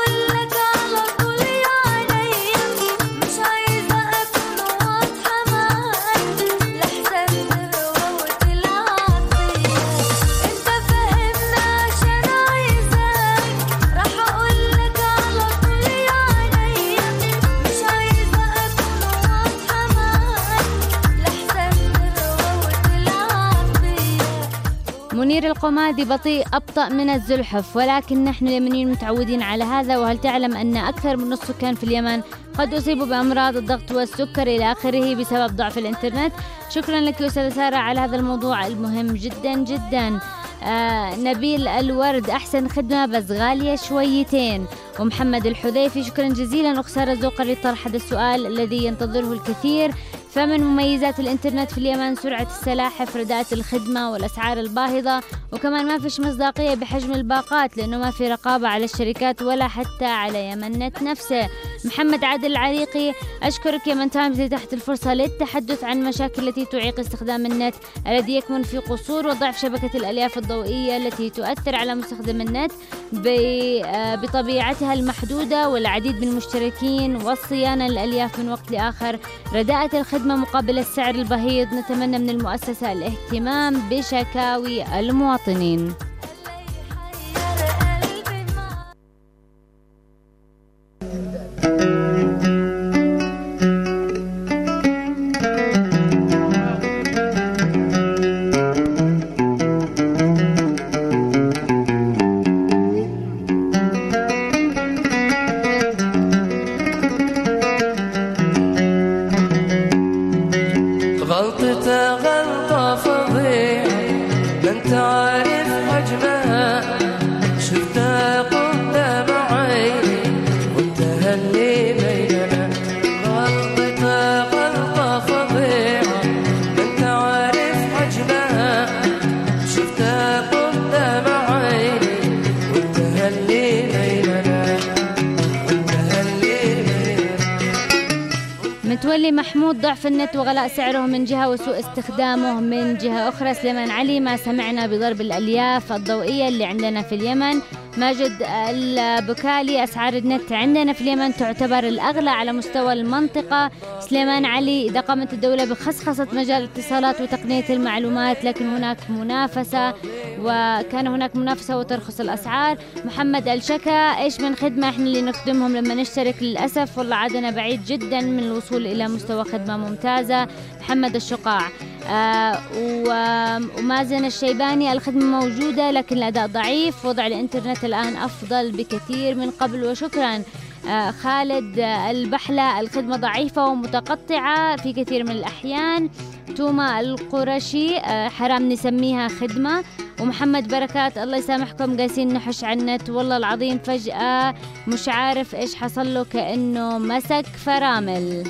منير القمادي بطيء أبطأ من الزلحف ولكن نحن اليمنيين متعودين على هذا وهل تعلم أن أكثر من نصف السكان في اليمن قد أصيبوا بأمراض الضغط والسكر إلى آخره بسبب ضعف الإنترنت؟ شكرا لك أستاذة سارة على هذا الموضوع المهم جدا جدا. آه نبيل الورد أحسن خدمة بس غالية شويتين. ومحمد الحذيفي شكرا جزيلا. أخت سارة الزوقري طرح هذا السؤال الذي ينتظره الكثير. فمن مميزات الإنترنت في اليمن سرعة السلاحف رداءة الخدمة والأسعار الباهظة وكمان ما فيش مصداقية بحجم الباقات لأنه ما في رقابة على الشركات ولا حتى على يمن نت نفسه. محمد عادل العريقي أشكرك يمن تايمز لتحت الفرصة للتحدث عن مشاكل التي تعيق استخدام النت الذي يكمن في قصور وضعف شبكة الألياف الضوئية التي تؤثر على مستخدم النت آه، بطبيعتها المحدودة والعديد من المشتركين والصيانة للألياف من وقت لآخر. رداءة الخدمة مقابل السعر البهيض نتمنى من المؤسسة الاهتمام بشكاوي المواطنين. ضعف النت وغلاء سعره من جهة وسوء استخدامه من جهة أخرى. سليمان علي ما سمعنا بضرب الألياف الضوئية اللي عندنا في اليمن. ماجد البكالي أسعار النت عندنا في اليمن تعتبر الأغلى على مستوى المنطقة. سليمان علي إذا قامت الدولة بخصخصة مجال الاتصالات وتقنية المعلومات لكن هناك منافسة وكان هناك منافسة وترخص الأسعار. محمد الشكا إيش من خدمة إحنا اللي نخدمهم؟ لما نشترك للأسف والله عادنا بعيد جدا من الوصول إلى مستوى خدمة ممتازة. محمد الشقاع. آه ومازن الشيباني الخدمة موجودة لكن الأداء ضعيف. وضع الإنترنت الآن أفضل بكثير من قبل وشكرا خالد آه، البحلة الخدمة ضعيفة ومتقطعة في كثير من الأحيان. توما القرشي آه، حرام نسميها خدمة. ومحمد بركات الله يسامحكم قاسين نحش النت والله العظيم فجأة مش عارف إيش حصل له كأنه مسك فرامل.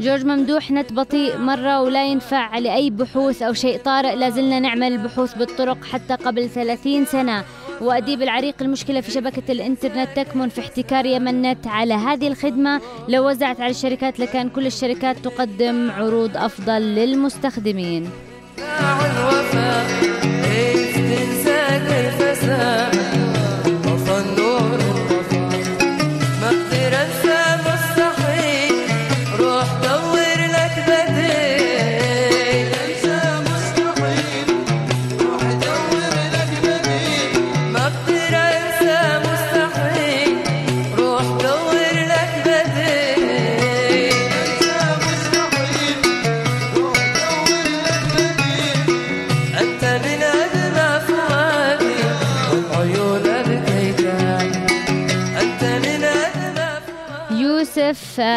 جورج ممدوح نت بطيء مرة ولا ينفع لأي بحوث أو شيء. طارئ لازلنا نعمل البحوث بالطرق حتى قبل 30 سنة. وأديب العريق المشكلة في شبكة الإنترنت تكمن في احتكار يمن نت على هذه الخدمة. لو وزعت على الشركات لكان كل الشركات تقدم عروض أفضل للمستخدمين. الوفاء كيف ساء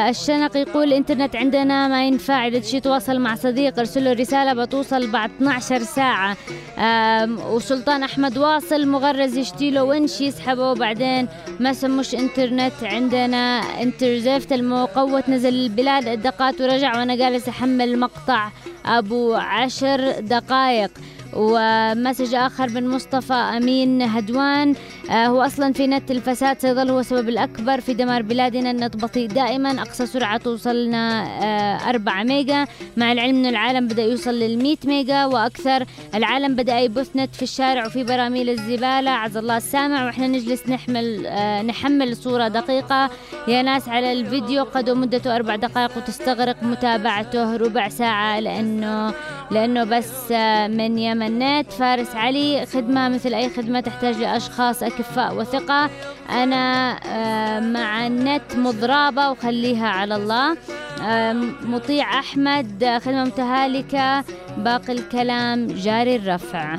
الشنق يقول الإنترنت عندنا ما ينفع إذا تشي تواصل مع صديق ارسل له رسالة بتوصل بعد 12 ساعة. وسلطان أحمد واصل مغرز يشتي له ونش يسحبه. وبعدين ما سموش إنترنت عندنا. إنترزفت المقوت نزل البلاد الدقات ورجع وأنا جالس أحمل مقطع أبو عشر دقائق. ومسج آخر من مصطفى أمين هدوان. آه هو أصلا في نت الفساد سيظل هو السبب الأكبر في دمار بلادنا. النت بطيء دائما أقصى سرعة توصلنا آه 4 ميجا. مع العلم أن العالم بدأ يوصل لل 100 ميجا وأكثر العالم بدأ يبث نت في الشارع وفي براميل الزبالة. عز الله السامع وإحنا نجلس نحمل آه نحمل صورة دقيقة. يا ناس على الفيديو قد مدته أربع دقائق وتستغرق متابعته ربع ساعة لأنه لأنه بس آه، من يمن. نت فارس علي خدمة مثل أي خدمة تحتاج لأشخاص أكفاء وثقة. أنا آه، مع النت مضرابة وخليها على الله. مطيع أحمد خدمة متهالكة باقي الكلام جاري الرفع.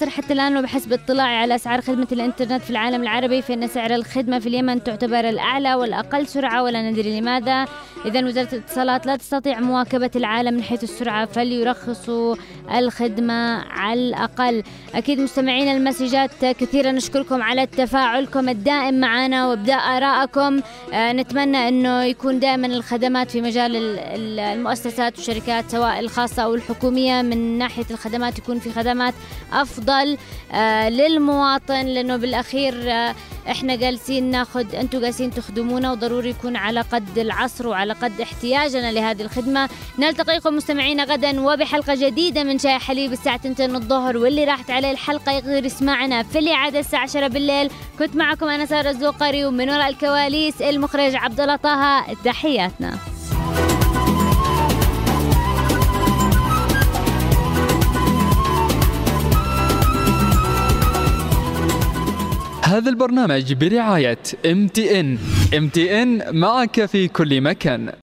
ناصر حتى الآن وبحسب اطلاعي على أسعار خدمة الإنترنت في العالم العربي فإن سعر الخدمة في اليمن تعتبر الأعلى والأقل سرعة ولا ندري لماذا. إذا وزارة الاتصالات لا تستطيع مواكبة العالم من حيث السرعة فليرخصوا الخدمة على الأقل. أكيد مستمعين المسجات كثيرا نشكركم على تفاعلكم الدائم معنا وإبداء آرائكم. آه، نتمنى أنه يكون دائما الخدمات في مجال ال- ال- المؤسسات والشركات سواء الخاصة أو الحكومية من ناحية الخدمات يكون في خدمات أفضل. آه، للمواطن لأنه بالأخير آه، إحنا جالسين ناخذ أنتم جالسين تخدمونا وضروري يكون على قد العصر وعلى قد احتياجنا لهذه الخدمة. نلتقيكم مستمعينا غدا وبحلقة جديدة من شاي حليب الساعة 2 الظهر واللي راحت عليه الحلقة يقدر يسمعنا في الإعادة الساعة 10 بالليل. كنت معكم أنا سارة الزوقري ومن وراء الكواليس المخرج عبد الله طه. تحياتنا. هذا البرنامج برعاية تي ان معك في كل مكان.